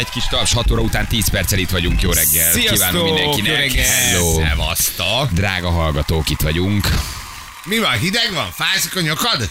Egy kis taps, 6 óra után 10 perccel itt vagyunk. Jó reggel. Sziasztok, Kívánom mindenkinek. jó reggel. Hello. Szevasztok. Drága hallgatók, itt vagyunk. Mi van, hideg van? Fázik a nyakad?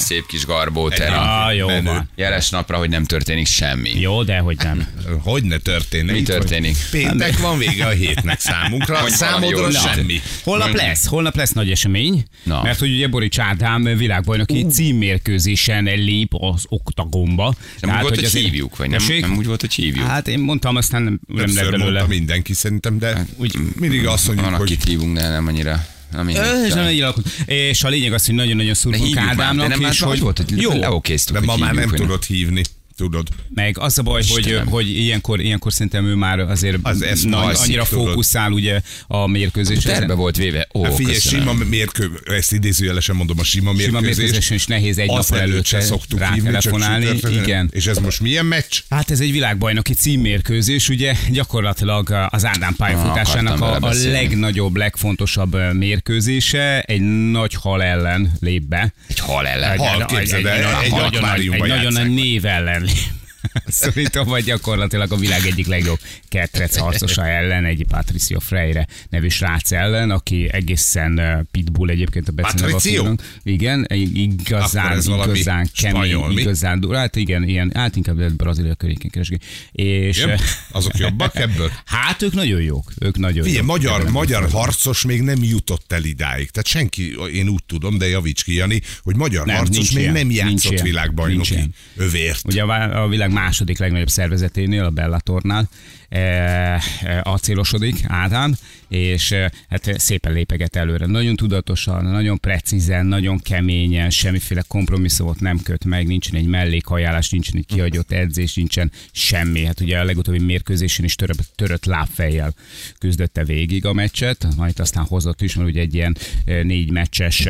Szép kis garbó teri. Ah, jó Menő. van. Jeles napra, hogy nem történik semmi. Jó, de hogy nem. Hogy ne történne? Mi történik? Péntek van vége a hétnek számunkra. Hogy Számodra semmi. Holnap lesz, holnap lesz nagy esemény, Na. mert hogy ugye Borics Ádám világbajnoki címmérkőzésen lép az oktagomba. Nem úgy volt, hogy azért- hívjuk, vagy nem, nem úgy volt, hogy hívjuk. Hát én mondtam, aztán nem, nem lett belőle. mindenki szerintem, de úgy- mindig azt mondjuk, Van, hogy akit hívunk, de nem annyira. Na, mindegy. És, nem egy alakult. és a lényeg az, hogy nagyon-nagyon szurkolunk már, de Ádámnak, nem és már hogy volt, hogy jó, leokéztük, de ma már nem tudod hívni. Tudod. Meg az a baj, hogy, Istenem. hogy ilyenkor, ilyenkor szerintem ő már azért Az ezt nagy, alszik, annyira tudod. fókuszál ugye a mérkőzésre. Terbe volt véve. Ó, Hát figyelj, köszönöm. sima mérkő, ezt idézőjelesen mondom, a sima Sima mérkőzés. mérkőzésen is nehéz egy nap előtt szoktuk rátelefonálni. Igen. És ez most milyen meccs? Hát ez egy világbajnoki címmérkőzés, ugye gyakorlatilag az Ádám pályafutásának a, a legnagyobb, legfontosabb mérkőzése. Egy nagy hal ellen lép be. Egy hal ellen. Hal, egy, képzeld el, nagyon- egy nagyon, nagy, egy akváriumban nagyon nagy név ellen lép. Szerintem vagy gyakorlatilag a világ egyik legjobb ketrec harcosa ellen, egy Patricio Freire nevű srác ellen, aki egészen ö, pitbull egyébként a Patricio? Igen, igazán, igazán kemény, spanyol, igazán durva. Hát igen, ilyen, hát inkább Brazília környékén keresni. És Igen? Azok jobbak ebből? Hát ők nagyon jók, ők nagyon Figyelj, jók. magyar, Ebben magyar harcos még nem jutott el idáig. Tehát senki, én úgy tudom, de javíts ki, Jani, hogy magyar Nem, harcos még ilyen. nem játszott ilyen. Világbajnoki övért. Ugye a a világ második legnagyobb szervezeténél, a Bellatornál e, e, acélosodik Ádám, és e, hát szépen lépeget előre. Nagyon tudatosan, nagyon precízen, nagyon keményen, semmiféle kompromisszumot nem köt meg, nincsen egy mellékajánlás, nincsen egy kihagyott edzés, nincsen semmi. Hát ugye a legutóbbi mérkőzésen is törött, törött lábfejjel küzdötte végig a meccset, majd aztán hozott is, mert ugye egy ilyen négy meccses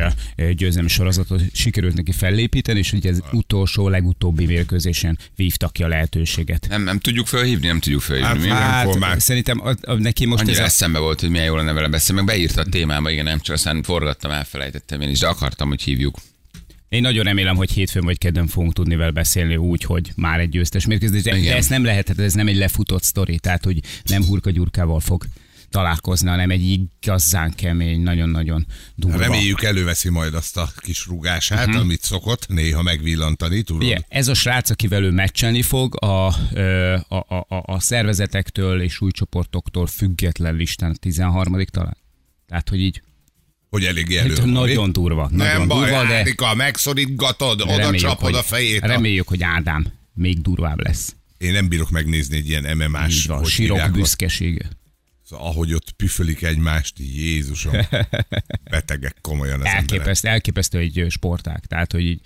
győzelmi sorozatot sikerült neki fellépíteni, és ugye az utolsó, legutóbbi mérkőzésen vívtak ki a lehetőséget. Nem, nem tudjuk felhívni, nem tudjuk felhívni. Hát Mi? Hát, szerintem a, a, neki most Annyira ez a, eszembe volt, hogy milyen jó lenne vele beszélni, meg beírta a témába, igen, nem csak aztán forgattam, elfelejtettem én is, de akartam, hogy hívjuk. én nagyon remélem, hogy hétfőn vagy kedden fogunk tudni vele beszélni úgy, hogy már egy győztes mérkőzés. De, de ez nem lehetett, ez nem egy lefutott sztori, tehát hogy nem hurka gyurkával fog találkozni, hanem egy igazán kemény, nagyon-nagyon durva. Reméljük előveszi majd azt a kis rugását, uh-huh. amit szokott néha megvillantani, tudod? Ugye, ez a srác, akivel ő meccselni fog, a, a, a, a, a szervezetektől és új csoportoktól független listán 13 talán. Tehát, hogy így Hogy elég elő. nagyon durva. Nem nagyon baj, durva, de Árika, megszorítgatod, oda csapod hogy, a fejét. Reméljük, hogy Ádám még durvább lesz. Én nem bírok megnézni egy ilyen MMA-s, Így van, sírok büszkesége. Szóval, ahogy ott püfölik egymást, Jézusom, betegek komolyan az emberek. Elképesztő, elképesztő egy ö, sportág. Tehát, hogy így,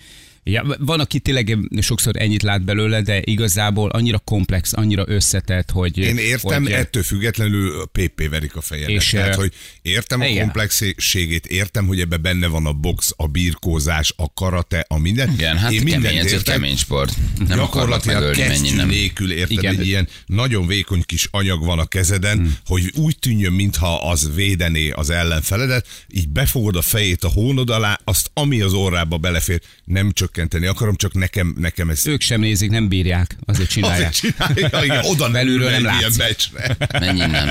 Ja, van, aki tényleg sokszor ennyit lát belőle, de igazából annyira komplex, annyira összetett, hogy... Én értem, hogy, ettől függetlenül PP verik a fejemet. És, Tehát, eh, hogy értem a igen. komplexségét, értem, hogy ebbe benne van a box, a birkózás, a karate, a minden. Igen, hát Én mindent kemény, ez egy kemény sport. Nem Gyakorlatilag kesztyű nem. nélkül érted, Igen. egy ilyen nagyon vékony kis anyag van a kezeden, hmm. hogy úgy tűnjön, mintha az védené az ellenfeledet, így befogod a fejét a hónod alá, azt ami az orrába belefér, nem csökkenteni akarom, csak nekem, nekem ez Ők sem nézik, nem bírják, azért csinálják. Azért csinálja, igen, oda Belülről nem ülne egy látsz. ilyen meccsre. Mennyi nem.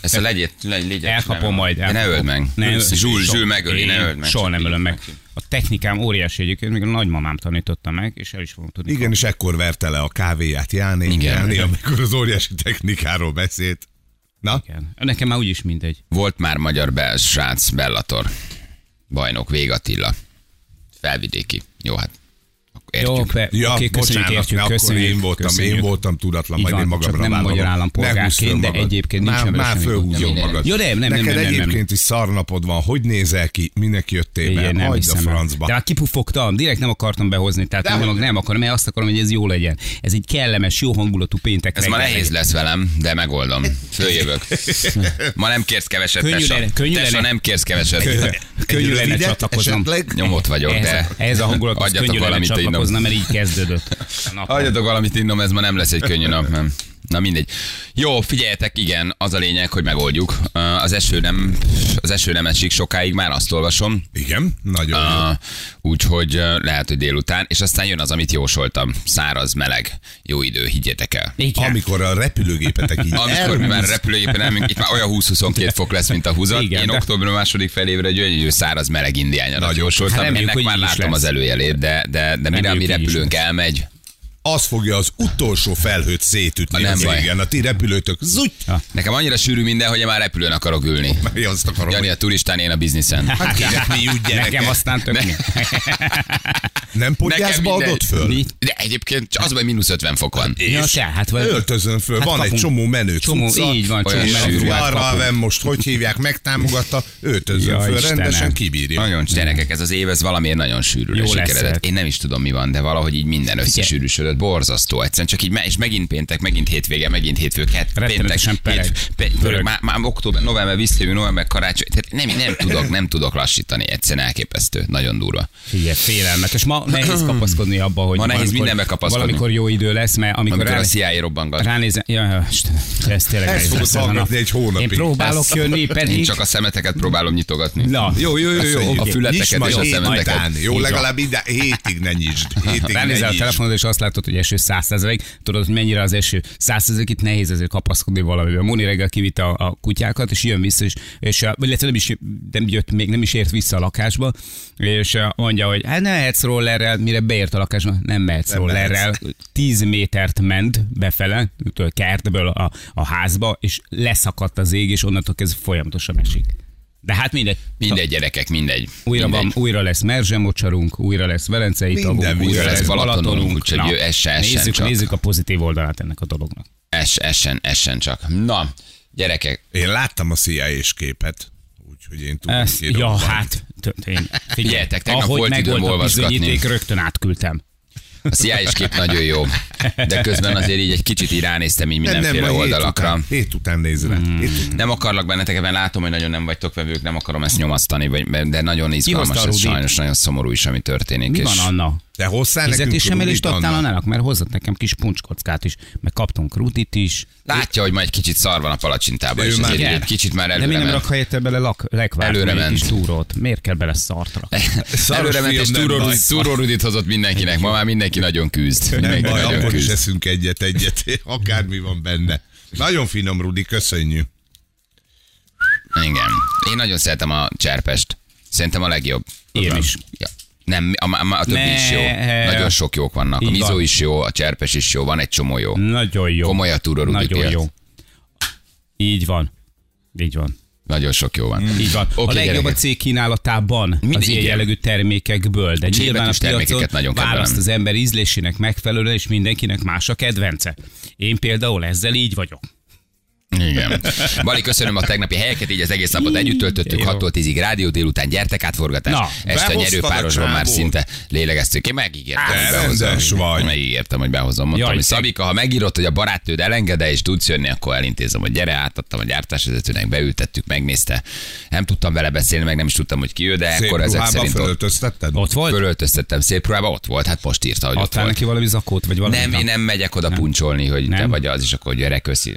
Ezt a legyet, legy, legyet Elkapom majd. De ne elkapom. öld meg. Ne, Zsúl, Zsúl megöli, ne öld meg. Soha nem ölöm meg. A technikám óriási egyébként, még a nagymamám tanította meg, és el is fogom tudni. Igen, és ekkor verte le a kávéját Jáné, Igen. Jáné amikor az óriási technikáról beszélt. Na? Igen. Nekem már úgyis mindegy. Volt már magyar bel, srác, Bellator. Bajnok, Vég Attila. Felvidéki. Jó, hát értjük. Jó, pe, Ja, oké, köszönjük, bocsánat, értjük, akkor köszönjük, én voltam, köszönjük. én voltam tudatlan, majd van, én magamra nem magyar állampolgárként, de egyébként nincs már, már gond. magad. Jó, nem, nem, nem, Neked nem, nem, nem. egyébként is szarnapod van, hogy nézel ki, minek jöttél be, nem hagyd a francba. De már kipufogtam, direkt nem akartam behozni, tehát De nem, nem akarom, mert azt akarom, hogy ez jó legyen. Ez egy kellemes, jó hangulatú péntek. Ez ma nehéz lesz velem, de megoldom. Följövök. Ma nem kérsz keveset, Tessa. nem kérsz keveset. Könnyű lenne csatlakoznom. Nyomott vagyok, Ez, de... ez a hangulat, Adjatok valamit innom. Csatlakoznom, mert így kezdődött. Hagyjatok valamit innom, ez ma nem lesz egy könnyű nap, nem. Na mindegy. Jó, figyeljetek, igen, az a lényeg, hogy megoldjuk. Az eső nem, az eső nem esik sokáig, már azt olvasom. Igen, nagyon. Uh, Úgyhogy lehet, hogy délután, és aztán jön az, amit jósoltam. Száraz, meleg, jó idő, higgyétek el. Igen. Amikor a repülőgépetek így Amikor mi már elhúz- repülőgépen elmegyünk, itt már olyan 20-22 fok lesz, mint a húzat. Igen, Én de- október második felévre egy gyönyörű száraz meleg indiányarat Nagyon. jósoltam. Hát Ennek már látom lesz. az előjelét, de, de, de mire a mi repülőnk elmegy, az fogja az utolsó felhőt szétütni. Nem baj. Igen, a ti repülőtök zúgy. nekem annyira sűrű minden, hogy én már repülőn akarok ülni. Én azt akarom, Jani a turistán, én a bizniszen. Hát kinek mi úgy? Nekem aztán tök mi. Nem podgyászba adott föl? Mi? De egyébként az, hogy mínusz 50 fok van. Ja, se, hát vagy... Öltözön föl, Hát van egy kapunk. csomó menő Csomó, cucca, így van, csomó menő Arra most, hogy hívják, megtámogatta, öltözön Ja, föl, Istenem. rendesen kibírja. Nagyon gyerekek, ez az év, ez valamiért nagyon sűrű sikeredett. Én nem is tudom, mi van, de valahogy így minden összesűrűsödött. Borzasztó. Egyszerűen csak így, és megint péntek, megint hétvége, megint hétfő, kett, péntek, hét- pörög. Már, már október, november, visszajövő, november, karácsony. Tehát nem, nem, tudok, nem tudok lassítani. Egyszerűen elképesztő. Nagyon durva. Figyelj, félelmetes. Ma nehéz kapaszkodni abba, hogy Ma nehéz mindenbe kapaszkodni. Valamikor jó idő lesz, mert amikor, Amikor a rá, CIA robbangat. ránézem, ja, ez tényleg ez a hallgatni egy hónapig. Én próbálok jönni, Én pedig... csak a szemeteket próbálom nyitogatni. Na, jó, jó, jó, jó. A fületeket és a hét szemeteket. Jó, legalább ide, hétig ne nyisd. Hétig ne Ránézel a telefonod, és azt látod, hogy eső 100%. Tudod, hogy mennyire az eső 100%, itt nehéz ezért kapaszkodni valamivel. Moni reggel kivitte a, a kutyákat, és jön vissza, és, és illetve nem is, nem jött, még nem is ért vissza a lakásba, és mondja, hogy hát nem mehetsz rollerrel, mire beért a lakásba, nem mehetsz Nem rollerrel. 10 métert ment befele, kertből a, a házba, és leszakadt az ég, és onnantól kezdve folyamatosan esik. De hát mindegy. Mindegy, gyerekek, mindegy. Újra, mindegy. van, újra lesz merzsemocsarunk, újra lesz velencei tagunk, újra újra lesz lesz Balatonunk, úgyhogy Na, jö- essen, essen nézzük, csak. nézzük a pozitív oldalát ennek a dolognak. Es, essen, essen csak. Na, gyerekek, Én láttam a CIA-s képet, úgyhogy én tudom, Ez, hogy ja, van. hát, én, Figyeljetek, tegnap ahogy volt időm olvasgatni. bizonyíték, rögtön átküldtem. A CIA-s kép nagyon jó, de közben azért így egy kicsit így ránéztem így mindenféle majd hét oldalakra. Után, hét után néz rá. Hmm. Hét után. Nem akarlak benneteket, mert látom, hogy nagyon nem vagytok vevők, nem akarom ezt nyomasztani, vagy, de nagyon izgalmas, ez sajnos nagyon szomorú is, ami történik. Mi és van, Anna? De hozzá Fizetésemelést Rudit, adtál Anna? Annának, mert hozott nekem kis puncskockát is, meg kaptunk rutit is. Látja, hogy majd egy kicsit szar van a palacsintában, és már- egy kicsit már De mi előre nem rak helyette bele lak, lekvárt, Előre ment. kis túrót? Miért kell bele szartra? Előre ment, és nem túró baj. Rudit- túró Rudit hozott mindenkinek. Ma már mindenki nagyon küzd. Nem Mindenki baj, nagyon akkor is küzd. eszünk egyet, egyet, akármi van benne. Nagyon finom, Rudi, köszönjük. Igen. Én nagyon szeretem a cserpest. Szerintem a legjobb. Én is. Ja. Nem, a, a, a többi Ne. is jó. Nagyon sok jók vannak. A Így mizó van. is jó, a cserpes is jó, van egy csomó jó. Nagyon jó. Komoly a túró Nagyon piac. jó. Így van. Így van. Nagyon sok jó van. Így van. Oké, a legjobb a gyerekek. cég kínálatában Mind- az ilyen jellegű termékekből, de nyilván a piacon termékeket nagyon kedvelem. választ az ember ízlésének megfelelően, és mindenkinek más a kedvence. Én például ezzel így vagyok. Igen. Bali, köszönöm a tegnapi helyeket, így az egész napot együtt töltöttük, Jó. 6-tól 10-ig rádió, délután gyertek átforgatás. Na, este nyerőpárosban már szinte lélegeztük. Én megígértem, hogy behozom. vagy. Megígértem, hogy behozom. Mondtam, Jaj, hogy Szabika, ha megírod, hogy a barátnőd elengede és tudsz jönni, akkor elintézem, hogy gyere, átadtam a gyártásvezetőnek, beültettük, megnézte. Nem tudtam vele beszélni, meg nem is tudtam, hogy ki ő, de Szép akkor ezek szerint fölöltöztetted? Ott volt? fölöltöztettem szép ruhába, ott volt, hát most írta, hogy Adtál neki valami zakót, vagy valami? Nem, én nem megyek oda puncsolni, hogy te vagy az, és akkor gyere, köszi.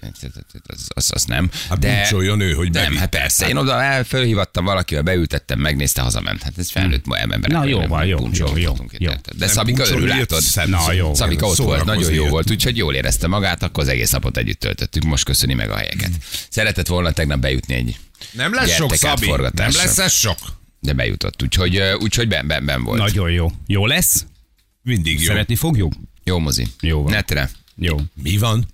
Az, az, az nem. Hát puncsoljon ő, hogy Nem, hát persze. Én oda el, fölhívattam valakivel, beültettem, megnézte, hazament. Hát ez felnőtt ma emberek. Na, jó van, jó, jó, jó. érted? De Szabika örül, látod? Na, jó. Szabika ott volt, nagyon jó volt, úgyhogy jól érezte magát, akkor az egész napot együtt töltöttük, most köszöni meg a helyeket. Szeretett volna tegnap bejutni egy Nem lesz sok, Szabi. Nem lesz ez sok. de bejutott, úgyhogy, úgyhogy ben, ben, ben volt. Nagyon jó. Jó lesz? Mindig jó. Szeretni fogjuk? Jó mozi. Jó van. Netre. Jó. Mi van?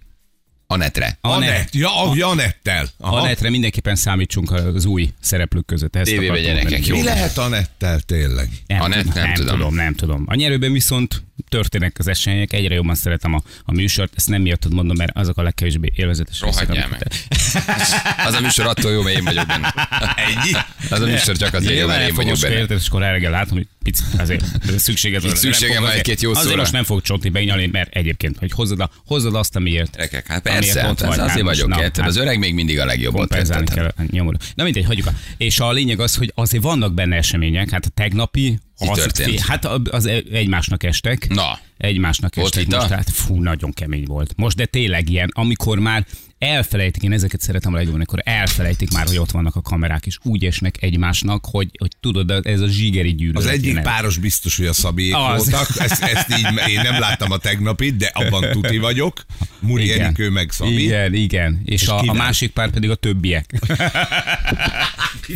A netre. A net. Anett. Ja, a Janettel. A netre mindenképpen számítsunk az új szereplők között. Ezt Tévébe gyerekek. Mi lehet Anettel tényleg? Nem, A net tudom, nem nem tudom. tudom, nem tudom. A nyerőben viszont történnek az események, egyre jobban szeretem a, a műsort, ezt nem miattad mondom, mert azok a legkevésbé élvezetes részek, Rohadjál amiket- meg. Az a műsor attól jó, mert én vagyok benne. Ennyi? Az a műsor csak azért jó, mert én vagyok benne. érted, és akkor reggel látom, hogy picit azért szükséged van. Így szükségem van azért- egy-két jó Azért szóra. most nem fog csotni benyalni, mert egyébként, hogy hozzad, a, hozzad azt, amiért. Gyerekek, hát amiért persze, ott hát vagy. azért vagyok, na, érted? hát Az öreg még mindig a legjobbat kompenzálni kell nyomorú. Na mindegy, hagyjuk. És a lényeg az, hogy azért vannak benne események, hát a tegnapi, Mi történt? hát az egymásnak estek. Na. Egymásnak Volt estek most, hát fú, nagyon kemény volt. Most, de tényleg ilyen, amikor már elfelejtik, én ezeket szeretem a legjobban, amikor elfelejtik már, hogy ott vannak a kamerák, és úgy esnek egymásnak, hogy, hogy tudod, ez a zsigeri gyűlölet. Az egyik páros biztos, hogy a Szabiék Az. voltak. Ezt, ezt így, én nem láttam a tegnapit, de abban tuti vagyok. Muri Enikő meg Szabi. Igen, igen. És, És a, a másik pár pedig a többiek.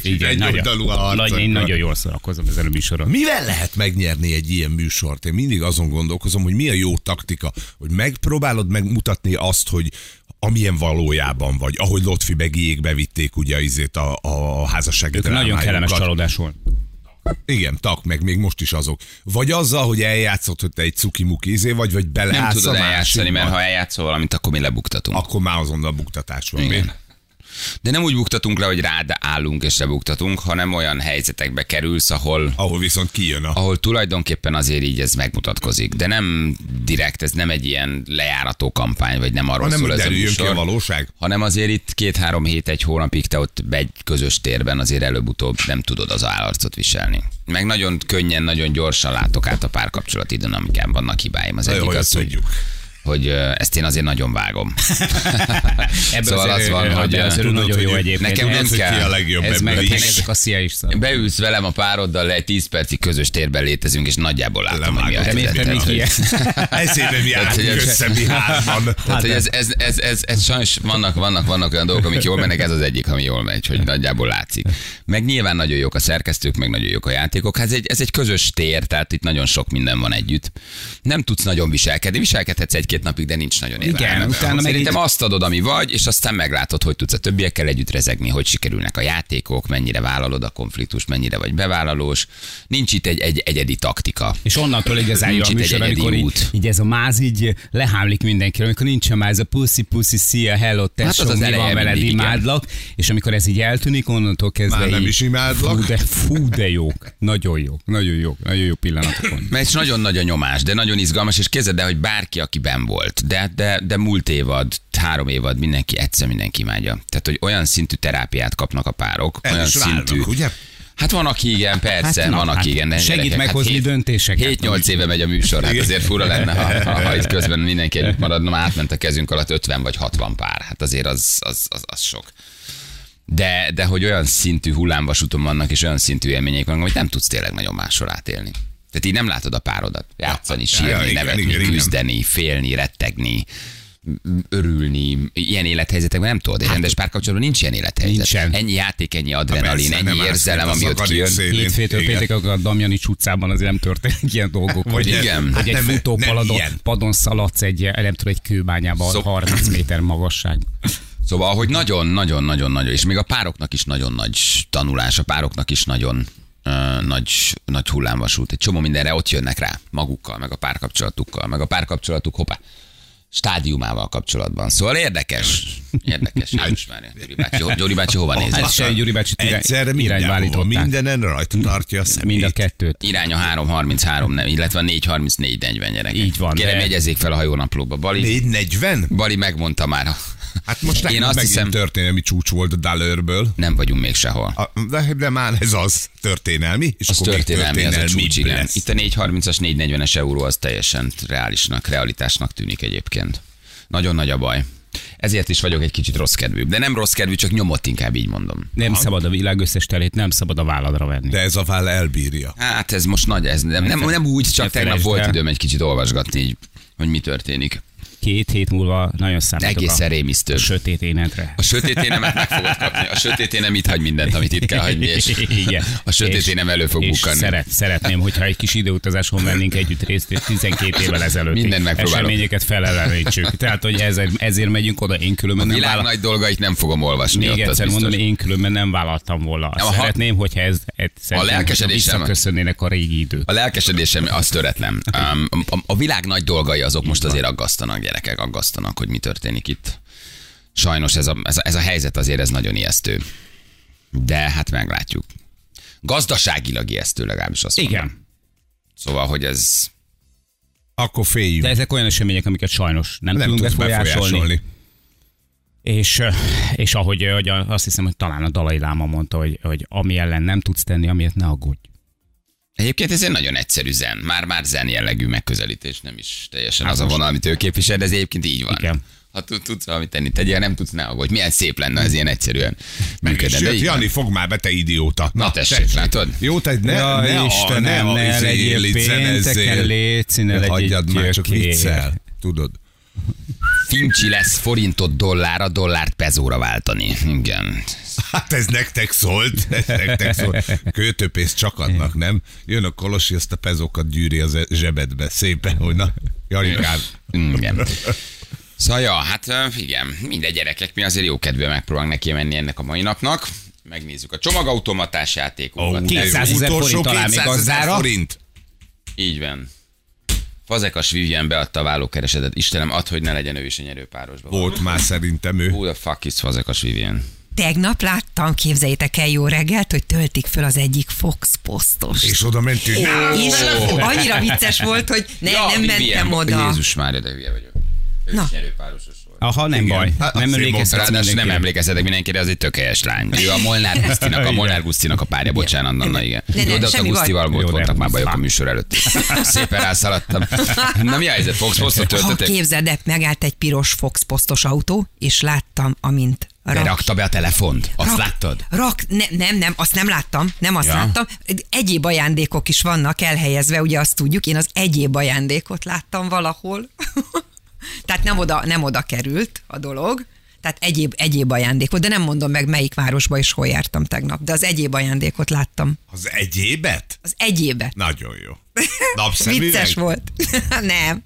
igen, nagyon, egyoldalú a nagyon, én nagyon jól szórakozom ezen a műsoron. Mivel lehet megnyerni egy ilyen műsort? Én mindig azon gondolkozom, hogy mi a jó taktika, hogy megpróbálod megmutatni azt, hogy amilyen valójában vagy, ahogy Lotfi Begiék bevitték ugye izét a, a házassági Ők nagyon kellemes csalódás volt. Igen, tak, meg még most is azok. Vagy azzal, hogy eljátszott, hogy te egy cuki-muki izé vagy, vagy Nem beleállsz tudod a eljátszani, mert ha eljátszol valamit, akkor mi lebuktatunk. Akkor már azonnal buktatás van. Igen. De nem úgy buktatunk le, hogy rád állunk és lebuktatunk, hanem olyan helyzetekbe kerülsz, ahol Ahol viszont kijön a... ahol tulajdonképpen azért így ez megmutatkozik. De nem direkt, ez nem egy ilyen lejárató kampány, vagy nem arról hanem szól ez a derüljön ki a műsor. valóság. hanem azért itt két-három hét, egy hónapig te ott egy közös térben azért előbb-utóbb nem tudod az állarcot viselni. Meg nagyon könnyen, nagyon gyorsan látok át a párkapcsolati dinamikán vannak hibáim. Az Na egyik jó, az, hogy, tudjuk. Hogy ezt én azért nagyon vágom. Ebből Szóval az van, hogy, az tudod, nagyon hogy jó egyébként. nekem nem kell. a legjobb ez meg is. ezek a szia is szar. Beülsz velem a pároddal, le egy 10 percig közös térben létezünk, és nagyjából látom, hogy mi a helyzet. te mi ez- össze mi hárman. Tehát, hogy ez, ez, ez, ez, ez, sajnos vannak, vannak, vannak olyan dolgok, amik jól mennek, ez az egyik, ami jól megy, hogy nagyjából látszik. Meg nyilván nagyon jók a szerkesztők, meg nagyon jók a játékok. Hát ez egy, ez egy közös tér, tehát itt nagyon sok minden van együtt. Nem tudsz nagyon viselkedni, viselkedhetsz egy-két napig, de nincs nagyon értelme. Igen, utána meg Szerintem így- azt adod, ami vagy, és aztán meglátod, hogy tudsz a többiekkel együtt rezegni, hogy sikerülnek a játékok, mennyire vállalod a konfliktust, mennyire vagy bevállalós. Nincs itt egy, egy egyedi taktika. És onnantól igazán jó Nincs a itt egy műsor, egyedi amikor így, út. így, ez a máz így lehámlik mindenkire, amikor nincsen már ez a pussy pussy szia, hello, tesó, Hát az az mi van veled, mindig, igen. imádlak, és amikor ez így eltűnik, onnantól kezdve Már nem így, is imádlak. Fú, de, fú, de jók. Nagyon jók, nagyon jók, nagyon jó pillanatok van. Mert nagyon nagy a nyomás, de nagyon izgalmas, és képzeld el, hogy bárki, aki ben volt, de, de, de múlt évad, három évad, mindenki egyszer mindenki imádja. Tehát, hogy olyan szintű terápiát kapnak a párok, El olyan is válnak, szintű. ugye? Hát van, aki igen, persze, Hát van, aki hát igen. De segít gyerekek, meghozni hét- döntéseket. 7-8 éve megy a műsor, hát azért fura lenne, ha, ha, ha itt közben mindenki együtt maradna, már átment a kezünk alatt 50 vagy 60 pár. Hát azért az, az, az, az sok. De, de hogy olyan szintű hullámvasúton vannak, és olyan szintű élmények vannak, amit nem tudsz tényleg nagyon máshol átélni. Tehát így nem látod a párodat játszani, sírni, ja, nevetni, igen, igen. küzdeni, félni, rettegni, örülni, ilyen élethelyzetekben nem tudod. Egy rendes párkapcsolatban nincs ilyen élethelyzet. Nincsen. Ennyi játék, ennyi adrenalin, ennyi érzelem, ami ott kijön. Igen. péntekig a Damjanics utcában azért nem történnek ilyen dolgok. Vagy hogy, igen. Hogy Hát egy nem futópaladon padon szaladsz egy, nem tudom, egy kőbányába Szok- 30 méter magasság. Szóval, hogy nagyon-nagyon-nagyon-nagyon, és még a pároknak is nagyon nagy tanulás, a pároknak is nagyon nagy, nagy hullámvasút. Egy csomó mindenre ott jönnek rá, magukkal, meg a párkapcsolatukkal, meg a párkapcsolatuk, hoppá, stádiumával kapcsolatban. Szóval érdekes. Érdekes. Jézus Mária. Gyuri bácsi, Gyuri bácsi hova néz? Hát se Gyuri irány, Egyszerre irányba állították. mindenen rajta tartja a szemét. Mind a kettőt. Irány a 333, nem, illetve a 434 40 gyerek. Így van, Kérem, de- jegyezzék fel a hajónaplóba. Bali, 440? Bali megmondta már. Hát most Én azt megint hiszem- történelmi csúcs volt a Dallörből. Nem vagyunk még sehol. A, de, de már ez az történelmi, és Az akkor még történelmi, az a csúcs, igen. lesz. Itt a 430-as, 440-es euró az teljesen reálisnak, realitásnak tűnik egyébként. Nagyon nagy a baj. Ezért is vagyok egy kicsit rossz kedvű. De nem rossz kedvű, csak nyomott inkább így mondom. Nem szabad a világ összes telét, nem szabad a válladra venni. De ez a váll elbírja. Hát ez most nagy, ez nem, nem, nem úgy, csak Ne tegnap volt el. időm egy kicsit olvasgatni, így, hogy mi történik. Két hét múlva nagyon számítok Egészen a, rémisztő. a sötét énetre. A sötét énemet meg fogod kapni. A sötét énem itt hagy mindent, amit itt kell hagyni, és Igen. a sötét énem elő fog bukkanni. Szeret, szeretném, hogyha egy kis időutazáson vennénk együtt részt, és 12 évvel ezelőtt Mindent megpróbálok. eseményeket felelenítsük. Tehát, hogy ezért, ezért megyünk oda, én különben nem Világ vállal... nagy dolgait nem fogom olvasni. Még ott, egyszer biztos. mondom, én különben nem vállaltam volna. Azt Aha. Szeretném, hogyha ez, ez szeretném, lelkesedésem- visszaköszönnének a régi idők. A lelkesedésem az töretlen. Um, a, a világ nagy dolgai azok most azért aggasztanak, gyerekek, aggasztanak, hogy mi történik itt. Sajnos ez a, ez a, ez a helyzet azért ez nagyon ijesztő. De hát meglátjuk. Gazdaságilag ijesztő legalábbis azt mondom. Igen. Szóval, hogy ez... Akkor féljünk. De ezek olyan események, amiket sajnos nem, nem tudunk tudsz befolyásolni. befolyásolni. És, és ahogy, hogy azt hiszem, hogy talán a Dalai Láma mondta, hogy, hogy ami ellen nem tudsz tenni, amiért ne aggódj. Egyébként ez egy nagyon egyszerű zen. Már-már zen jellegű megközelítés, nem is teljesen Hát az a vonal, amit ő képvisel, de ez egyébként így van. Igen. Ha tud- tudsz valamit tenni, tegyél, nem tudsz, ne aggódj. Milyen szép lenne, ez ilyen egyszerűen működne. Van. Jani, fog már be, te idióta. Na, tessék, látod? Jó, te ne, Ja, ne, a, Istenem, ne, a, ne izé, legyél liccenezzél. pénteken, léci, ne legyél Hagyjad már, csak gyökér. viccel. Tudod. Fincsi lesz forintot dollárra, dollárt pezóra váltani. Igen. Hát ez nektek szólt. Ez nektek szólt. Költőpénzt csak adnak, nem? Jön a kolosi, azt a pezókat gyűri az zsebedbe. Szépen, hogy na, Janikám. Igen. Szóval, ja, hát igen, mindegy gyerekek, mi azért jó kedvűen megpróbálunk neki menni ennek a mai napnak. Megnézzük a csomagautomatás játékunkat. Ó, 200 ez ezer forint talán még 200 ezer gazdára. forint. Így van. Fazekas Vivien beadta a vállókeresetet. Istenem, add, hogy ne legyen ő is a nyerőpárosba. Volt már szerintem ő. Who the fuck is Fazekas Vivien? Tegnap láttam, képzeljétek el jó reggelt, hogy töltik föl az egyik Fox posztos. És oda mentünk. És annyira vicces volt, hogy ne, nem Vivien. mentem oda. Jézus már, de hülye vagyok. Ő Na. is nyerőpárosos. Aha, nem Igen. baj. Hát nem Ráadásul nem mindenkire. emlékezzetek mindenkire, az egy tök helyes lány. Ő a Molnár Gusztinak, a Molnár Gusztinak a párja, bocsánat, Anna, igen. Ne, ne, Jó, de ott a. Gusztival volt, de- voltak már bajok a műsor előtt. Szépen rászaladtam. Na mi a helyzet? Fox Postot töltöttek? képzeld el, megállt egy piros Fox posztos autó, és láttam, amint De rak- rakta be a telefont? Azt rak- láttad? Rak, ne, nem, nem, azt nem láttam, nem azt ja. láttam. Egyéb ajándékok is vannak elhelyezve, ugye azt tudjuk, én az egyéb ajándékot láttam valahol. Tehát nem oda, nem oda került a dolog. Tehát egyéb, egyéb ajándékot, de nem mondom meg, melyik városba és hol jártam tegnap, de az egyéb ajándékot láttam. Az egyébet? Az egyébet. Nagyon jó. Napszemüveg? Vicces volt. nem.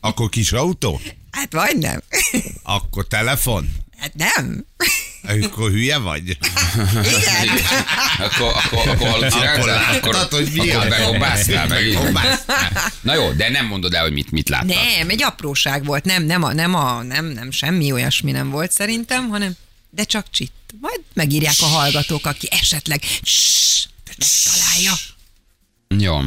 Akkor kis autó? Hát vagy nem. Akkor telefon? Hát nem. Akkor hülye vagy? Igen. Akkor, akkor, akkor halucináltál? Akkor láttad, hogy mi akkor begombáztál meg. Na jó, de nem mondod el, hogy mit, mit láttad. Nem, egy apróság volt, nem, nem, a, nem, a, nem, nem, semmi olyasmi nem volt szerintem, hanem, de csak csitt. Majd megírják a hallgatók, aki esetleg Ssss, megtalálja. Jó.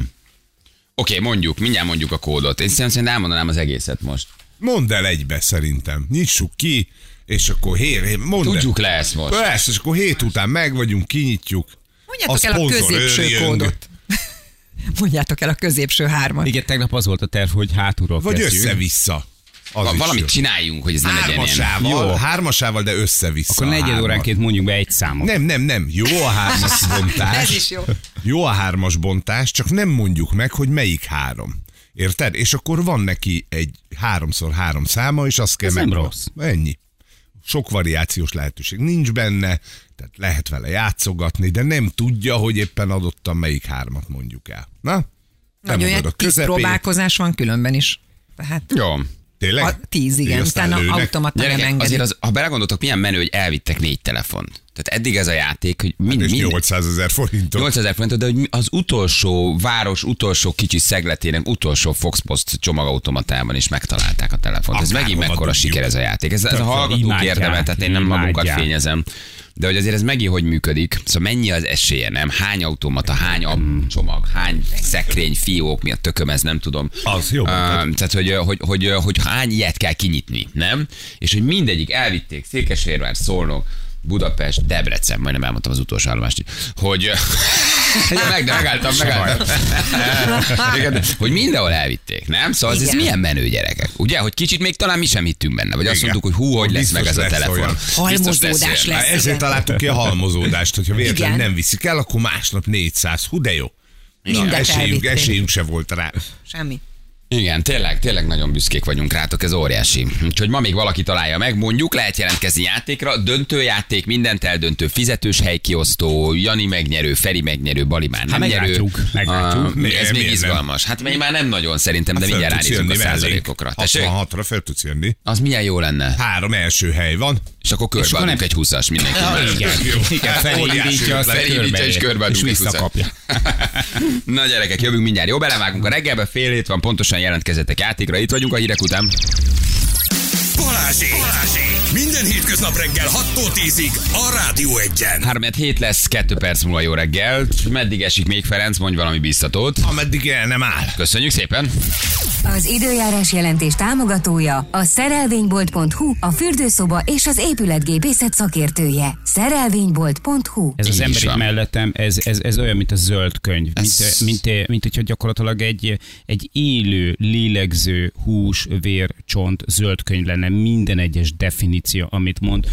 Oké, mondjuk, mindjárt mondjuk a kódot. Én szerintem elmondanám az egészet most. Mondd el egybe szerintem. Nyissuk ki, és akkor hé, hé mondd Tudjuk le ezt most. Persze, és akkor hét után meg vagyunk, kinyitjuk. Mondjátok el a középső őrjön. kódot. Mondjátok el a középső hármat. Igen, tegnap az volt a terv, hogy hátulról Vagy kezdjük. össze-vissza. Az Valamit jó. csináljunk, hogy ez ne legyen ilyen. Hármasával, Jó. hármasával, de össze-vissza. Akkor a negyed óránként mondjuk be egy számot. Nem, nem, nem. Jó a hármas bontás. Ez is jó. Jó a hármas bontás, csak nem mondjuk meg, hogy melyik három. Érted? És akkor van neki egy háromszor három száma, és azt kell Ez nem meg... rossz. Ennyi. Sok variációs lehetőség nincs benne, tehát lehet vele játszogatni, de nem tudja, hogy éppen adottan melyik hármat mondjuk el. Na? Nagyon mondod olyan tíz próbálkozás van különben is. Tehát Jó. Tényleg? a tíz, igen, utána automata nem engedi. azért az, ha belegondoltok, milyen menő, hogy elvittek négy telefont. Tehát eddig ez a játék, hogy mind, mind, 800 ezer forintot. 8000 forintot, de hogy az utolsó város, utolsó kicsi szegletének, utolsó Foxpost csomagautomatában is megtalálták a telefont. Ez Akárhova megint mekkora siker ez a játék. Ez, ez a hallgatók érdemel, tehát én nem magunkat fényezem. De hogy azért ez megint hogy működik, szóval mennyi az esélye, nem? Hány automata, hány am- csomag, hány szekrény, fiók, mi a tököm, ez nem tudom. Az jó. Uh, tehát, hogy, hogy, hogy, hogy hány ilyet kell kinyitni, nem? És hogy mindegyik elvitték, Székesfehérvár, Szolnok, Budapest, Debrecen, majdnem elmondtam az utolsó állomást, hogy meg, megálltam, megálltam. Igen, hogy mindenhol elvitték, nem? Szóval ez, ez milyen menő gyerekek. Ugye, hogy kicsit még talán mi sem hittünk benne, vagy azt mondtuk, hogy hú, hogy lesz meg ez a telefon. Halmozódás lesz. Ezért igen. találtuk ki a halmozódást, hogyha véletlenül nem viszik el, akkor másnap 400. Hú, de jó. Mindet esélyünk, esélyünk se volt rá. Semmi. Igen, tényleg, tényleg nagyon büszkék vagyunk rátok, ez óriási. Úgyhogy ma még valaki találja meg, mondjuk lehet jelentkezni játékra, döntőjáték, mindent eldöntő, fizetős helykiosztó, Jani megnyerő, Feri megnyerő, Bali már nem Hát nyerő. meglátjuk, meglátjuk. Ah, ez még miért nem? izgalmas. Hát még már nem nagyon szerintem, de Fel mindjárt ránézünk a százalékokra. Tessék? 66-ra fel tudsz jönni. Az milyen jó lenne. Három első hely van. És akkor körbeadunk nem- egy 20-as mindenki. Igen, igen, felindítja, azt Felindítja és körbeadunk egy 20-at. visszakapja. Na gyerekek, jövünk mindjárt. Jó, belevágunk a reggelbe, fél hét van, pontosan jelentkezettek játékra. Itt vagyunk a hírek után. Balázsék! Balázsék! Minden hétköznap reggel 6-tól 10-ig a Rádió Egyen. 3 hét lesz, 2 perc múlva jó reggel. Meddig esik még Ferenc, mondj valami biztatót. Ameddig el nem áll. Köszönjük szépen. Az időjárás jelentés támogatója a szerelvénybolt.hu, a fürdőszoba és az épületgépészet szakértője. Szerelvénybolt.hu Ez az Így ember itt van. mellettem, ez, ez, ez olyan, mint a zöld könyv. Ez- Mint, mint, mint hogyha gyakorlatilag egy, egy élő, lélegző hús, vér, csont zöld könyv lenne. Minden egyes definíció, amit mond,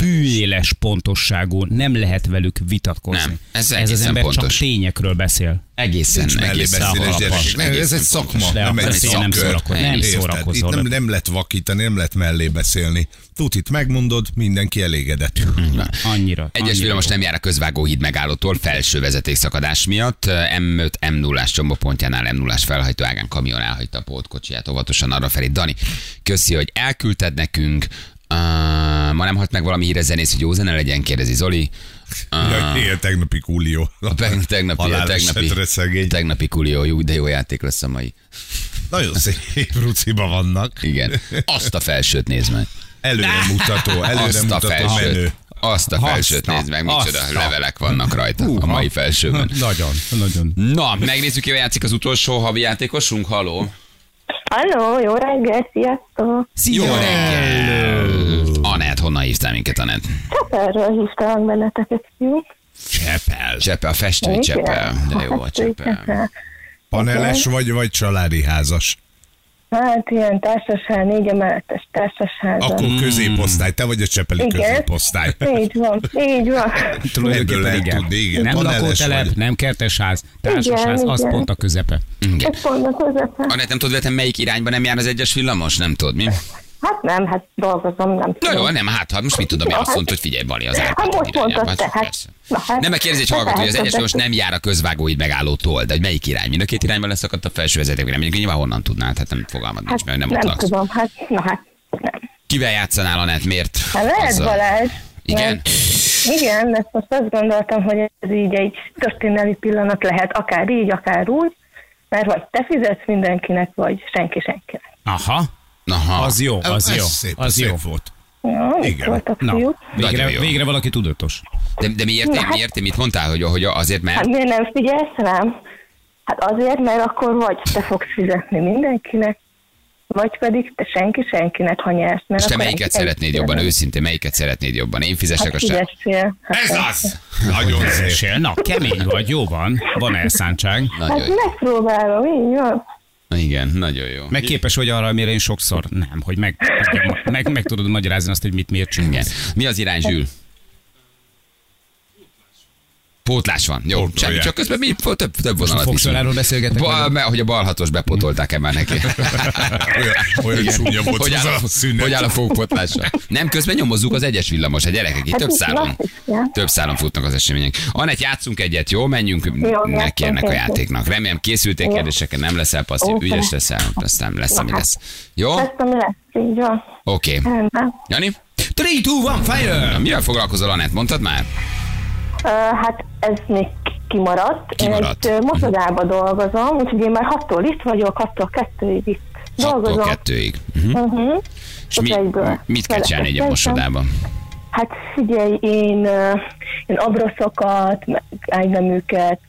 bűéles pontosságú, nem lehet velük vitatkozni. Nem, ez ez az ember pontos. csak tényekről beszél. Egészen, Nincs egészen beszélés gyerekek. Nem, ez egy szakma, nem egy én nem szakkör. szórakozom, nem szórakozol. Itt nem, nem lehet vakítani, nem lehet mellé beszélni. Tutit megmondod, mindenki elégedett. Annyira. Egyes annyira villamos nem jár a közvágóhíd megállótól felső vezetékszakadás miatt. M5 m 0 csomópontjánál m 0 felhajtó ágán kamion elhagyta a pótkocsiját óvatosan arra felé. Dani, köszi, hogy elküldted nekünk. Uh, ma nem halt meg valami híres zenész, hogy jó zene legyen, kérdezi Zoli. Uh, Jaj, ilyen tegnapi kulió. a te- tegnapi, a tegnapi, tegnapi kulió, jó, de jó játék lesz a mai. Nagyon szép ruciba vannak. Igen. Azt a felsőt nézd meg. Előre mutató, előre Azt a felsőt. menő. Azt a felsőt a- nézd meg, micsoda azt a- levelek vannak rajta a mai felsőben. Nagyon, nagyon. Na, megnézzük, ki játszik az utolsó havi játékosunk. Haló! Halló, jó reggel, sziasztok! Jó reggel! Anett, honnan hívtál minket, Anett? Cseperről hívtalak benneteket, fiúk. Csepel. Csepel, a festői Igen. Csepel. De jó a. Csepel. Paneles vagy, vagy családi házas? Hát ilyen társaság, négy emeletes társaság. Akkor középosztály, te vagy a csepeli Igen. középosztály. Így van, így van. Tulajdonképpen igen. tudni, igen. Nem lakótelep, vagy. nem kertesház, társasház, Igen, az igen. pont a közepe. Igen. Ez pont a közepe. Anett, nem tudod, vetem, melyik irányba nem jár az egyes villamos? Nem tudod, mi? Hát nem, hát dolgozom, nem Na tudom. jó, nem, hát, hát most mit tudom, én azt mondta, hogy figyelj, Bali, az Hát Árpád most irányába. mondtad te, hát. Na, hát. Nem, mert kérdezi egy Hát hallgató, hogy az hát, egyes hát. nem jár a közvágóid megállótól, de hogy melyik irány? Mind a két irányban leszakadt a felső vezeték, nem mondjuk nyilván honnan tudnád, hát nem fogalmad nincs, Hát mert nem, nem ott tudom, hát, na hát, nem. Kivel játszanál, Anett? Miért? Hát lehet? Balázs. Igen? Igen, mert most azt gondoltam, hogy ez így egy történelmi pillanat lehet, akár így, akár úgy, mert vagy te fizetsz mindenkinek, vagy senki senkinek. Aha, Aha. az jó, az Ez jó, szép, az szép jó. volt. Ja, Igen. Na, végre, jó. végre valaki tudatos. De, de miért, Na, hát- miért, mit mondtál, hogy, hogy azért, mert... Hát miért nem figyelsz rám? Hát azért, mert akkor vagy te fogsz fizetni mindenkinek, vagy pedig te senki senkinek, ha nyersz. Mert És te melyiket szeretnéd jobban, őszintén, melyiket szeretnéd jobban? Én fizessek Hát a se... fizessél. Hát Ez az! Nagyon szép. Na, kemény vagy, jó van, van elszántság. Nagyon Hát jó. megpróbálom, így van. Igen, nagyon jó. Meg képes vagy arra, amire én sokszor nem, hogy meg, meg, meg tudod magyarázni azt, hogy mit miért csinálsz. Mi az irány, Zsül? Pótlás van. Jó, Pótolják. semmi, csak közben mi több, több vonalat Fogsoráról beszélgetek? Ba, mert, hogy a balhatos bepótolták-e már neki. Olyan, olyan csúnya volt hogy, áll a a, szünet. hogy áll a fogpotlással? Nem, közben nyomozzuk az egyes villamos, a gyerekek itt Hát több szálon. ja. Több szálon futnak az események. Anett, játszunk egyet, jó? Menjünk Jó, neki ennek a játéknak. Remélem készültél kérdéseken, nem leszel passzív, Oké. ügyes leszel, aztán lesz, ami lesz. Jó? Ezt ami lesz, így van. Oké. Okay. Jani? 3, 2, 1, fire! Na, mivel foglalkozol, Anett? Mondtad már? Hát ez még kimaradt. Kimaradt. Én egy dolgozom, úgyhogy én már 6-tól itt vagyok, 6-tól 2-ig itt Attól dolgozom. kettőig. Uh-huh. Uh-huh. És mi, mit kell csinálni egy mosodában? Hát figyelj, én, én abroszokat, ágyneműket,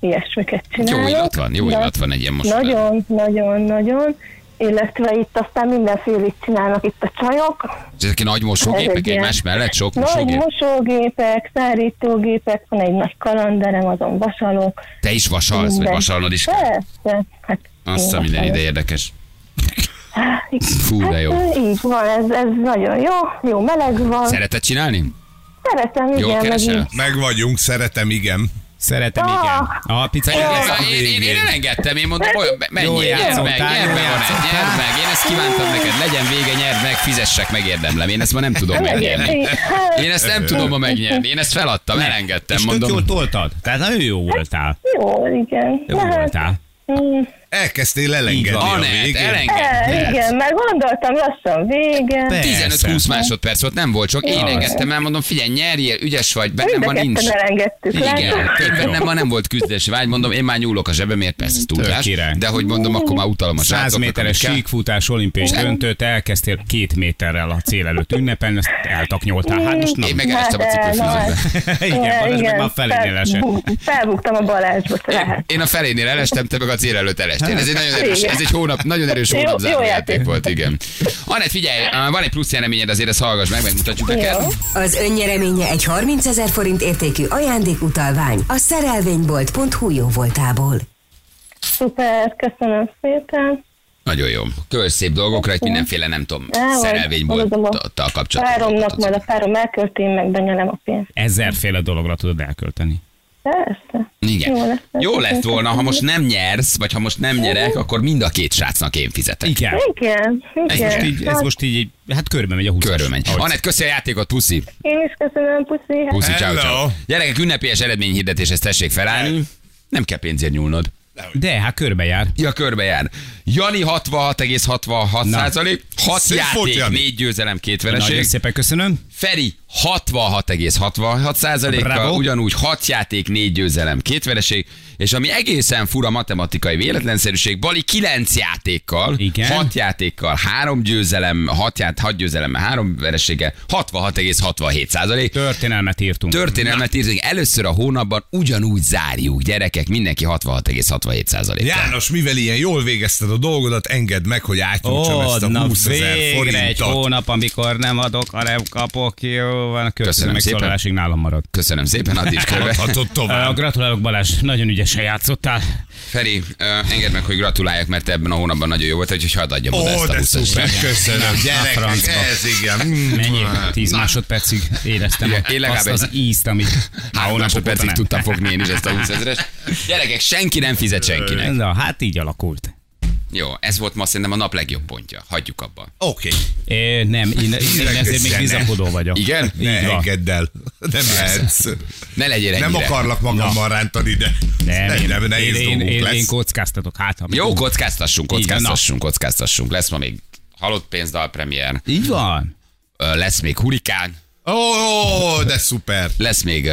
ilyesmiket csinálok. Jó illat van, jó illat van egy ilyen mosodában. Nagyon, nagyon, nagyon. Illetve itt aztán mindenfélit csinálnak itt a csajok. És ezek nagy Ez mosógépek egy ilyen egymás mellett? Sok Nagy mosógép? mosógépek, szárítógépek, van egy nagy kalanderem, azon vasalok. Te is vasalsz, vagy minden. vasalnod is? Persze. Hát Azt a minden ide érdekes. Fú, de jó. Hát, így van, ez, ez nagyon jó, jó meleg van. Szereted csinálni? Szeretem, Jól igen, meg keresel? így. Meg vagyunk, szeretem, igen. Szeretem, igen. A pizza Én, én, én, én elengedtem, én mondom, olyan, menj, Jó nyerd meg, nyerd meg, nyerd meg, én ezt kívántam neked, legyen vége, nyerd meg, fizessek, megérdemlem, én ezt ma nem tudom megnyerni. Én ezt nem tudom ma megnyerni, én ezt feladtam, elengedtem, És tök jól mondom. toltad. Tehát nagyon jó voltál. Jó, igen. Jó hát, voltál. Elkezdtél elengedni a Anett, végén. e, elengedtem. igen, meg gondoltam lassan vége. Persze. 15-20 másodperc volt, nem volt sok. Én Jaj. engedtem el, mondom, figyelj, nyerjél, ügyes vagy, bennem a nincs. elengedtük. Igen, bennem ma nem volt küzdési vágy, mondom, én már nyúlok a zsebemért, persze ez túlzás, de hogy mondom, akkor már utalom a 100 srácoknak, méteres síkfutás, olimpiai döntőt, elkezdtél két méterrel a cél előtt ünnepelni, ezt eltaknyoltál. Hát most na. Én meg elestem a Hát, cipőfűzőbe. Igen, Balázs meg már a felénél fel- esett. Felbuktam a Balázsba, lehet. Én a felénél elestem, te meg a cél előtt elestél. Ez egy nagyon erős, ez egy hónap, nagyon erős Jó- hónap jó záró játék. játék volt, igen. Anett, figyelj, van egy plusz nyereményed, azért ezt hallgass meg, megmutatjuk neked. Az önnyereménye egy 30 ezer forint értékű ajándékutalvány a szerelvénybolt.hu jó voltából. Szuper, köszönöm szépen. Nagyon jó. Kölcs szép dolgokra, egy mindenféle, nem tudom, szerelvénybolttal kapcsolatban. Páromnak, majd a párom elkölti, én meg benyelem a pénzt. Ezerféle dologra tudod elkölteni. Persze. Igen. Jó lesz. Jó lett volna, ha most nem nyersz, vagy ha most nem nyerek, akkor mind a két srácnak én fizetek. Igen. Igen, Ez igen. most így, ez Hát, most így, hát körbe megy a 20 Körbe megy. Anett, köszi a játékot, puszi. Én is köszönöm, puszi. Puszi, ciao, ciao. Gyerekek, ünnepélyes eredményhirdetéshez tessék felállni. Nem kell pénzért nyúlnod. De, hát körbe jár. Ja, körbe jár. Jani 66,66 Na. százalék, 6 Szép volt, játék, Jani. 4 győzelem, 2 Nagyon vereség. szépen köszönöm. Feri 66,66 százalékkal, Bravo. ugyanúgy 6 játék, 4 győzelem, 2 vereség, és ami egészen fura matematikai véletlenszerűség, Bali 9 játékkal, Igen. 6 játékkal, 3 győzelem, 6 ját, 6 győzelem, 3 vereséggel, 66,67 százalék. Történelmet írtunk. Történelmet írtunk, először a hónapban ugyanúgy zárjuk, gyerekek, mindenki 66,67 százalék. János, mivel ilyen jól végezted a dolgodat, engedd meg, hogy átnyújtsam Ó, ezt a na 20 ezer végre egy forintot. hónap, amikor nem adok, hanem kapok. Jó van, a következő Köszönöm megszólalásig nálam marad. Köszönöm szépen, addig is. Adhatod Uh, tovább. gratulálok Balázs, nagyon ügyesen játszottál. Feri, uh, engedd meg, hogy gratuláljak, mert ebben a hónapban nagyon jó volt, úgyhogy hadd adjam oda Ó, ezt a de 20 szuper, köszönöm. Gyerekek, ez igen. Mm. Mennyi? 10 másodpercig éreztem én azt az ízt, amit Három másodpercig tudtam fogni én is ezt a 20 ezeres. Gyerekek, senki nem fizet senkinek. Na, hát így alakult. Jó, ez volt ma szerintem a nap legjobb pontja. Hagyjuk abba. Oké. É, nem, én, én ezért még bizakodó vagyok. Igen? Ne engedd el. Nem lehetsz. Ne legyél Nem ennyire. akarlak magammal rántani, de Nem, nem, én, nem, én, nehéz én, én, én lesz. kockáztatok. Hát, ha Jó, kockáztassunk, kockáztassunk, kockáztassunk. Lesz ma még halott pénzdal premier, Így van. Lesz még hurikán, Ó, de szuper. lesz még uh,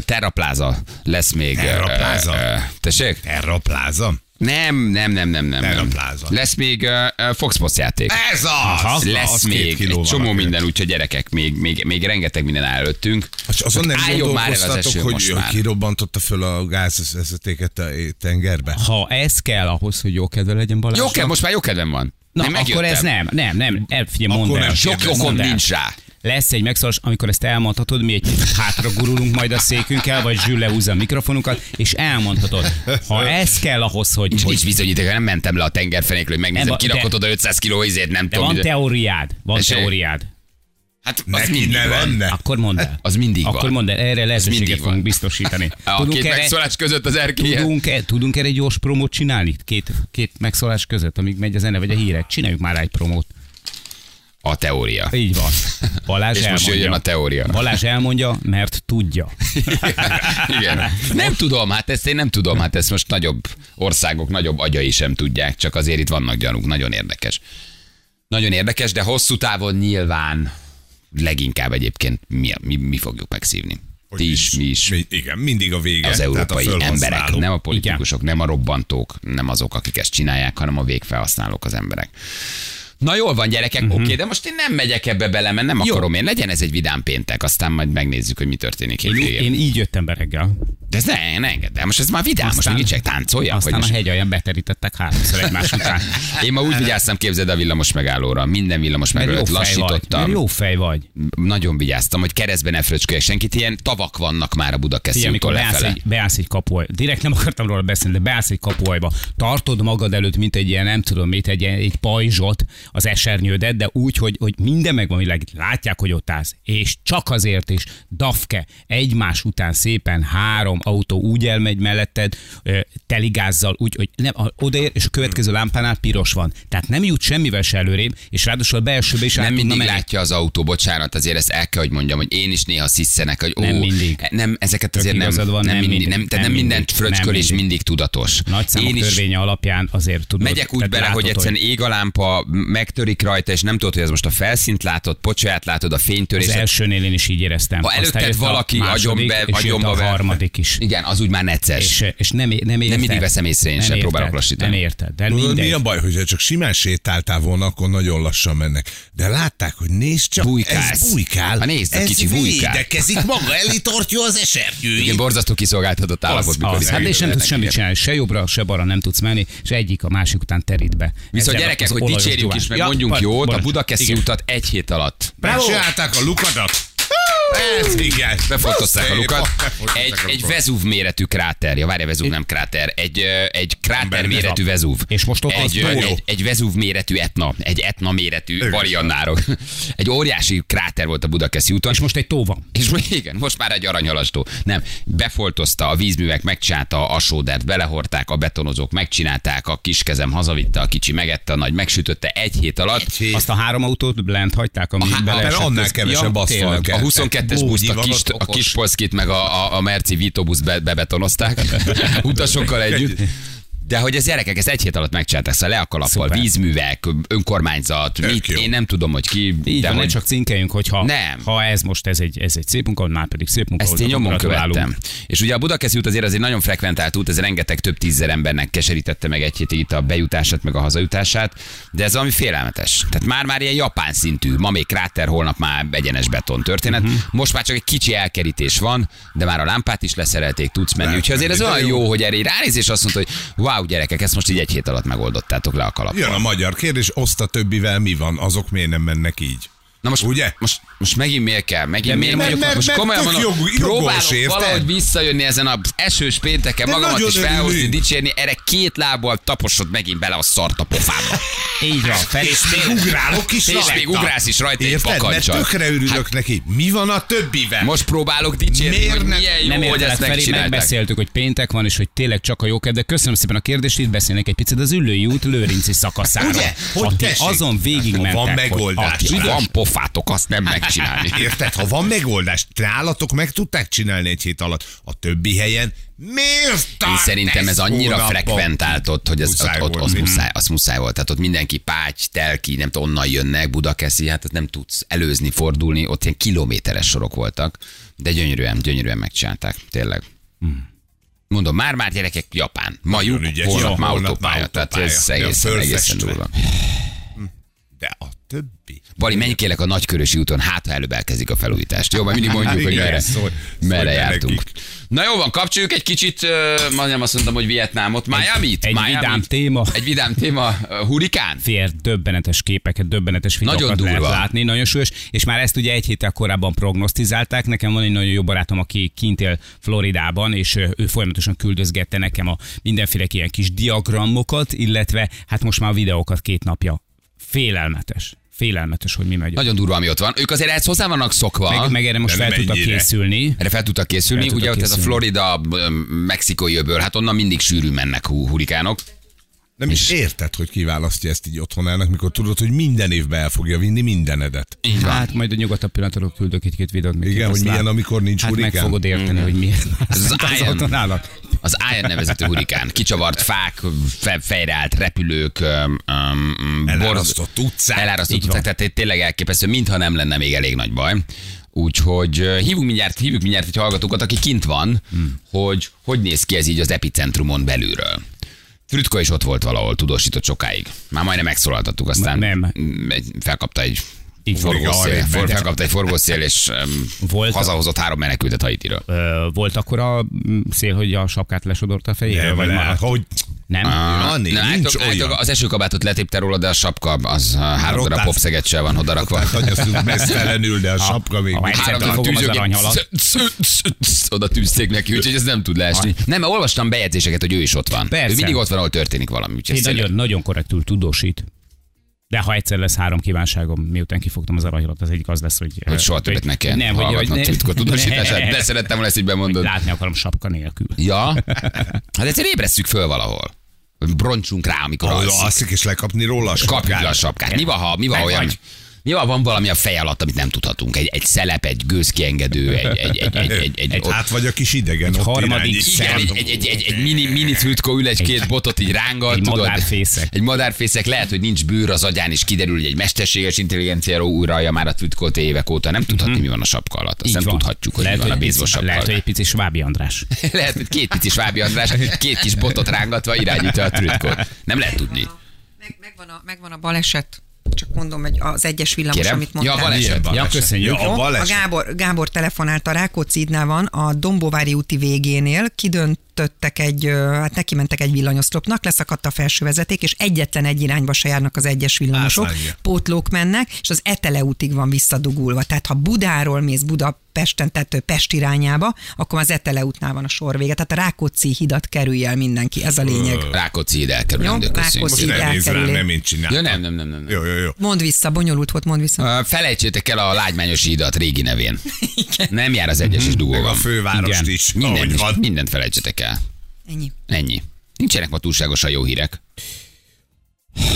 terrapláza, lesz még... Terrapláza? Uh, uh, tessék? Terra Plaza. Nem, nem, nem, nem, nem. nem. Terrapláza. Lesz még uh, Fox Post játék. Ez az! Aha. lesz Az még egy csomó minden, úgyhogy gyerekek, még, még, még rengeteg minden áll előttünk. És azon nem Álljon már el az eső hogy most már. kirobbantotta föl a gázvezetéket a tengerbe? Ha ez kell ahhoz, hogy jó kedve legyen Balázs. Jó kell, most már jó kedvem van. Na, Én akkor ez nem, nem, nem. El, figyelj, mondd el. nem Sok kérdezem. okom Mondd el. nincs rá. Lesz egy megszólás, amikor ezt elmondhatod, mi egy hátra gurulunk majd a székünkkel, vagy Zsül lehúzza a mikrofonunkat, és elmondhatod. Ha ez kell ahhoz, hogy, És hogy nincs bizonyíték, nem mentem le a tengerfenékről, hogy megnézem, Nem, de- kirakod oda 500 kiló izét, nem de tudom. van teóriád, van Tessék? teóriád. Hát az Neki mindig ne van. lenne. Akkor mondd el. Az mindig van. Akkor mondd el, erre mindig lehetőséget van. fogunk biztosítani. A Tudunk két erre, megszólás között az erkélyen. tudunk, -e, tudunk erre egy gyors promót csinálni? Két, két megszólás között, amíg megy a zene vagy a hírek. Csináljuk már egy promót. A teória. Így van. Balázs És most elmondja. jöjjön a teória. Balázs elmondja, mert tudja. Igen. Nem tudom, hát ezt én nem tudom, hát ezt most nagyobb országok, nagyobb agyai sem tudják, csak azért itt vannak gyanúk, nagyon érdekes. Nagyon érdekes, de hosszú távon nyilván leginkább egyébként mi, mi, mi fogjuk megszívni. Hogy Ti is, mi is. Mi, igen, mindig a vége. Az tehát a európai emberek, nem a politikusok, nem a robbantók, nem azok, akik ezt csinálják, hanem a végfelhasználók az emberek. Na jól van, gyerekek, uh-huh. oké, de most én nem megyek ebbe bele, mert nem Jó. akarom én. Legyen ez egy vidám péntek, aztán majd megnézzük, hogy mi történik. Én, én így jöttem be reggel. De ez ne, ne engedd el, most ez már vidám, most még táncoljak. Aztán vagy a hegy alján beterítettek háromszor egymás után. Én ma úgy vigyáztam, képzeld a villamos megállóra. Minden villamos megállót fej vagy. Lassítottam. jó fej vagy. Nagyon vigyáztam, hogy keresztbe ne fröcsköljek senkit. Ilyen tavak vannak már a Budakeszi úton beállsz egy, beállsz egy kapuaj, direkt nem akartam róla beszélni, de beállsz egy kapuajba, tartod magad előtt, mint egy ilyen, nem tudom mit, egy, ilyen- egy pajzsot, az esernyődet, de úgy, hogy, hogy minden megvan, hogy látják, hogy ott állsz. És csak azért is, dafke, egymás után szépen három autó úgy elmegy melletted, teligázzal, úgy, hogy nem, odaér, és a következő lámpánál piros van. Tehát nem jut semmivel se előrébb, és ráadásul a belsőbe is Nem mindig menni. látja az autó, bocsánat, azért ezt el kell, hogy mondjam, hogy én is néha sziszenek, hogy ó, Nem mindig. Nem, ezeket azért nem, van, nem, nem mindig, mindig. nem, tehát Nem minden mindig. fröcskölés Nem mindig. tudatos. Nagy számok Én is törvénye alapján azért tudod. Megyek úgy bele, hogy egyszerűen ég a lámpa, megtörik rajta, és nem tudod, hogy ez most a felszínt látod, pocsaját látod, a fénytörés. Az elsőnél én is így éreztem. Ha előtted valaki második, agyon be, és jött agyonba a harmadik is. Igen, az úgy már necces. És, és nem, nem érted. mindig veszem észre, én Nem sem érted, próbálok lassítani. Nem érted, de Tudod, mi mindegy. a baj, hogyha csak simán sétáltál volna, akkor nagyon lassan mennek. De látták, hogy nézd csak, Bujkálsz. ez bujkál. Ha nézd, a ez kicsi bujkál. védekezik maga, elé tartja az esernyőjét. Igen, borzasztó kiszolgáltatott állapot, Az, itt hát és nem tudsz semmit csinálni, se jobbra, se balra nem tudsz menni, és egyik a másik után terít be. Viszont gyerekek, az hogy gyuván. is, meg mondjunk jót, a. Budakeszi utat egy hét alatt. Megcsinálták a lukadat. Ez igen. Befotozták a lukat. Egy, egy. Vezúv méretű kráter. Ja, várja, Vezúv nem kráter. Egy, egy kráter méretű. Vezúv. És most ott egy, egy, egy Vezúv méretű etna. Egy etna méretű variannárok. Egy óriási kráter volt a Budakeszi úton. És most egy tó van. És igen, most már egy aranyhalastó. Nem, befoltozta a vízművek, megcsinálta a sódert, belehorták, a betonozók megcsinálták, a kiskezem hazavitte, a kicsi megette, a nagy megsütötte egy hét alatt. Azt a három autót lent hagyták, ami há- beleesett. annál kevesebb kell. A 22-es Bógyi buszt, a, kis, a kis Polskit meg a, a, a Merci Vito buszt be, bebetonozták utasokkal együtt. De hogy ez gyerekek, ezt egy hét alatt megcsinálták, szóval le a kalappal, vízművek, önkormányzat, Tök mit, jó. én nem tudom, hogy ki. Így de van, hogy csak cinkeljünk, hogy ha, Nem. ha ez most ez egy, ez egy szép munka, már pedig szép munka. Ezt én nyomon követtem. És ugye a Budakeszi út azért az egy nagyon frekventált út, ez rengeteg több tízzer embernek keserítette meg egy hétig itt a bejutását, meg a hazajutását, de ez valami félelmetes. Tehát már-már ilyen japán szintű, ma még kráter, holnap már egyenes beton történet. Uh-huh. Most már csak egy kicsi elkerítés van, de már a lámpát is leszerelték, tudsz menni. Úgyhogy azért ez olyan jó. jó, hogy erre így ránéz, és azt mondta, hogy wow, gyerekek, ezt most így egy hét alatt megoldottátok le a kalappal. Jön a magyar kérdés, oszt többivel mi van? Azok miért nem mennek így? Na most, Ugye? Most, most megint miért kell? Megint De miért mondjuk? Mert- most mert komolyan tök mondom, jog- jogos, próbálok érted? valahogy visszajönni ezen a esős pénteken, De magamat nagyon is felhozni, örülünk. dicsérni, erre két lábbal taposod megint bele a szart a pofába. Így van, Feri, És még ugrálok is És rajta. még ugrálsz is rajta egy Érted? Mert pakancsal. tökre örülök neki. Mi van a többivel? Most próbálok dicsérni, Miért hogy ne- milyen jó, nem hogy értelek, ezt Feri, megcsinálták. megbeszéltük, hogy péntek van, és hogy tényleg csak a jókedv, de köszönöm szépen a kérdést, itt beszélnek egy picit az Üllői út Lőrinci szakaszáról. Ugye? Hogy Ha ti tessék? azon végig Hát, ha van mentek, hogy megoldás. van pofátok, azt nem megcsinálni. Érted? Ha van megoldás, nálatok meg tudták csinálni egy hét alatt. A többi helyen miért Én szerintem ez annyira hónapokig? frekventált ott, hogy ez, Muszáj ott, ott, mi? muszáj, az muszáj volt. Tehát ott mindenki páty, telki, nem tudom, onnan jönnek, Budakeszi, hát ott nem tudsz előzni, fordulni, ott ilyen kilométeres sorok voltak, de gyönyörűen, gyönyörűen megcsinálták, tényleg. Mondom, már-már gyerekek, Japán. Ma Nagyon lyuk, ügyes. holnap holnap ez autópálya. Ja, egészen, egészen fölfestve. durva. De a többi. Bali, menj kérlek a Nagykörösi úton, hát ha előbb elkezdik a felújítást. Jó, majd mindig mondjuk, hogy merre, merre jártunk. nekik. Na jó van, kapcsoljuk egy kicsit, uh, majdnem azt mondtam, hogy Vietnámot, Miami-t. egy Miami-t. vidám téma. Egy vidám téma, uh, hurikán. fér döbbenetes képeket, döbbenetes videókat lehet látni, nagyon súlyos, és már ezt ugye egy héttel korábban prognosztizálták. Nekem van egy nagyon jó barátom, aki kint él Floridában, és ő folyamatosan küldözgette nekem a mindenféle ilyen kis diagramokat, illetve hát most már a videókat két napja. Félelmetes. Félelmetes, hogy mi megy. Nagyon durva, ami ott van. Ők azért ehhez hozzá vannak szokva. Meg, meg erre most fel tudtak készülni. Erre fel tudtak készülni. Fel Ugye ott ez a. Florida, mexikói öböl, hát onnan mindig sűrű mennek hu- hurikánok. Nem is érted, hogy kiválasztja ezt így otthonának, mikor tudod, hogy minden évben el fogja vinni mindenedet. Így van. Hát majd a nyugatabb pillanatról küldök egy-két videót. Igen, hogy milyen, lát- amikor nincs hát hurikán. meg fogod érteni, hogy miért. Ez az az Iron. autón állak. Az Iron nevezetű hurikán. Kicsavart fák, fe, fejre állt repülők, öm, borz- Elárasztott utcák. Elárasztott utcák, tehát tényleg elképesztő, mintha nem lenne még elég nagy baj. Úgyhogy hívunk mindjárt, hívjuk mindjárt egy hallgatókat, aki kint van, hmm. hogy hogy néz ki ez így az epicentrumon belülről. Frütka is ott volt valahol, tudósított sokáig. Már majdnem megszólaltattuk, aztán Nem. felkapta egy Így forgószél, for, felkapta egy forgószél, és um, Volt- hazahozott három menekültet Haitiről. Ö, volt akkor a mm, szél, hogy a sapkát lesodorta a fejére? Vagy nem, maradt? hogy Nem? Jani, Na, nincs állítok, olyan. állítok, az esőkabátot letépte róla, de a sapka az uh, három darab Rotálsz- popszegetcsel van odarakva. Hagyasztunk mesztelenül, de a sapka még... Három darab sz- oda tűzték neki, úgyhogy ez nem tud leesni. Nem, mert olvastam bejegyzéseket, hogy ő is ott van. Persze. Ő mindig ott van, ahol történik valami. Úgyhogy Én nagyon, nagyon korrektül tudósít. De ha egyszer lesz három kívánságom, miután kifogtam az aranyhilat, az egyik az lesz, hogy... Hogy soha többet ne kell Nem, hogy, hogy hallgatnom ne, titkot tudósítását, de szerettem volna ezt így bemondod. Látni akarom sapka nélkül. Ja? Hát egyszer ébresszük föl valahol. Broncsunk rá, amikor alszik. alszik, és lekapni róla a Kapjuk le a sapkát. sapkát. Mi van, ha, mi van olyan... vagy. Mi van, valami a fej alatt, amit nem tudhatunk? Egy, egy szelep, egy gőzkiengedő, egy, egy, egy, egy, egy, egy, ott- Hát vagy a kis idegen ott harmadik igen, egy, egy, egy, egy, egy mini, mini trütkó ül, egy két botot így rángal, egy tudod? madárfészek. Egy madárfészek, lehet, hogy nincs bőr az agyán, és kiderül, hogy egy mesterséges intelligenciáról újralja már a trütkót évek óta. Nem tudhatni, mi van a sapka alatt. Azt. Így nem van. tudhatjuk, hogy lehet, mi van a bézbos sapka Lehet, hogy egy pici Svábi András. Lehet, hogy két pici Svábi András, két kis botot rángatva irányítja a trütkót. Nem lehet tudni. Meg, megvan, a, megvan a baleset. Csak mondom, hogy az egyes villamos, Kérem? amit mondtál. Ja, baleset. Milyen Ja, köszönjük. Ja, a a. Gábor, Gábor telefonált a Rákóczi van, a Dombovári úti végénél, kidöntöttek egy, hát neki mentek egy villanyoszlopnak, leszakadt a felső vezeték, és egyetlen egy irányba se járnak az egyes villamosok, Átvágja. pótlók mennek, és az Etele útig van visszadugulva. Tehát ha Budáról mész Budapesten, tehát ö, Pest irányába, akkor az Etele útnál van a sor vége. Tehát a Rákóczi hidat kerülj el mindenki, ez a lényeg. Rákóczi ide elkerülendő, Jó. Rákóczi. Rám, elkerüli. nem én csináltam. Ja, nem, nem, nem, nem. Jó, jó, jó. Mondd vissza, bonyolult volt, mondd vissza. Felejtsétek el a lágymányos hídat régi nevén. Nem jár az egyes és dugó Meg a fővárost Igen. is, Minden, van. mindent felejtsetek el. Ennyi. Ennyi. Nincsenek ma túlságosan jó hírek.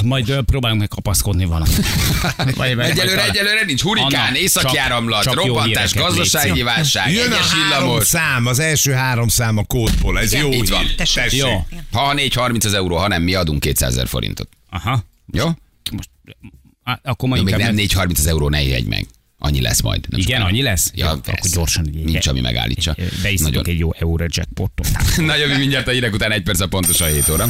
Majd ö, próbálunk meg kapaszkodni valamit. Egyelőre, egyelőre nincs hurikán, Anna, északi csak- csak jó robbantás, híreket gazdasági légy válság, Jön a egyes három villamos. szám, az első három szám a kódból, ez Igen, jó így van. hír. Tessék. Jó. Ha 4.30 az euró, ha nem, mi adunk 200 ezer forintot. Aha. Jó? Most, á, akkor ma Jó, még inkább nem 4.30 az euró, ne jegy meg. Annyi lesz majd. Nem Igen, sokára. annyi lesz? Ja, Jó, akkor gyorsan Nincs, ami megállítsa. Beiszunk Nagyon. egy jó euró jackpotot. Nagyon mindjárt a hírek után egy perc a pontosan 7 óra.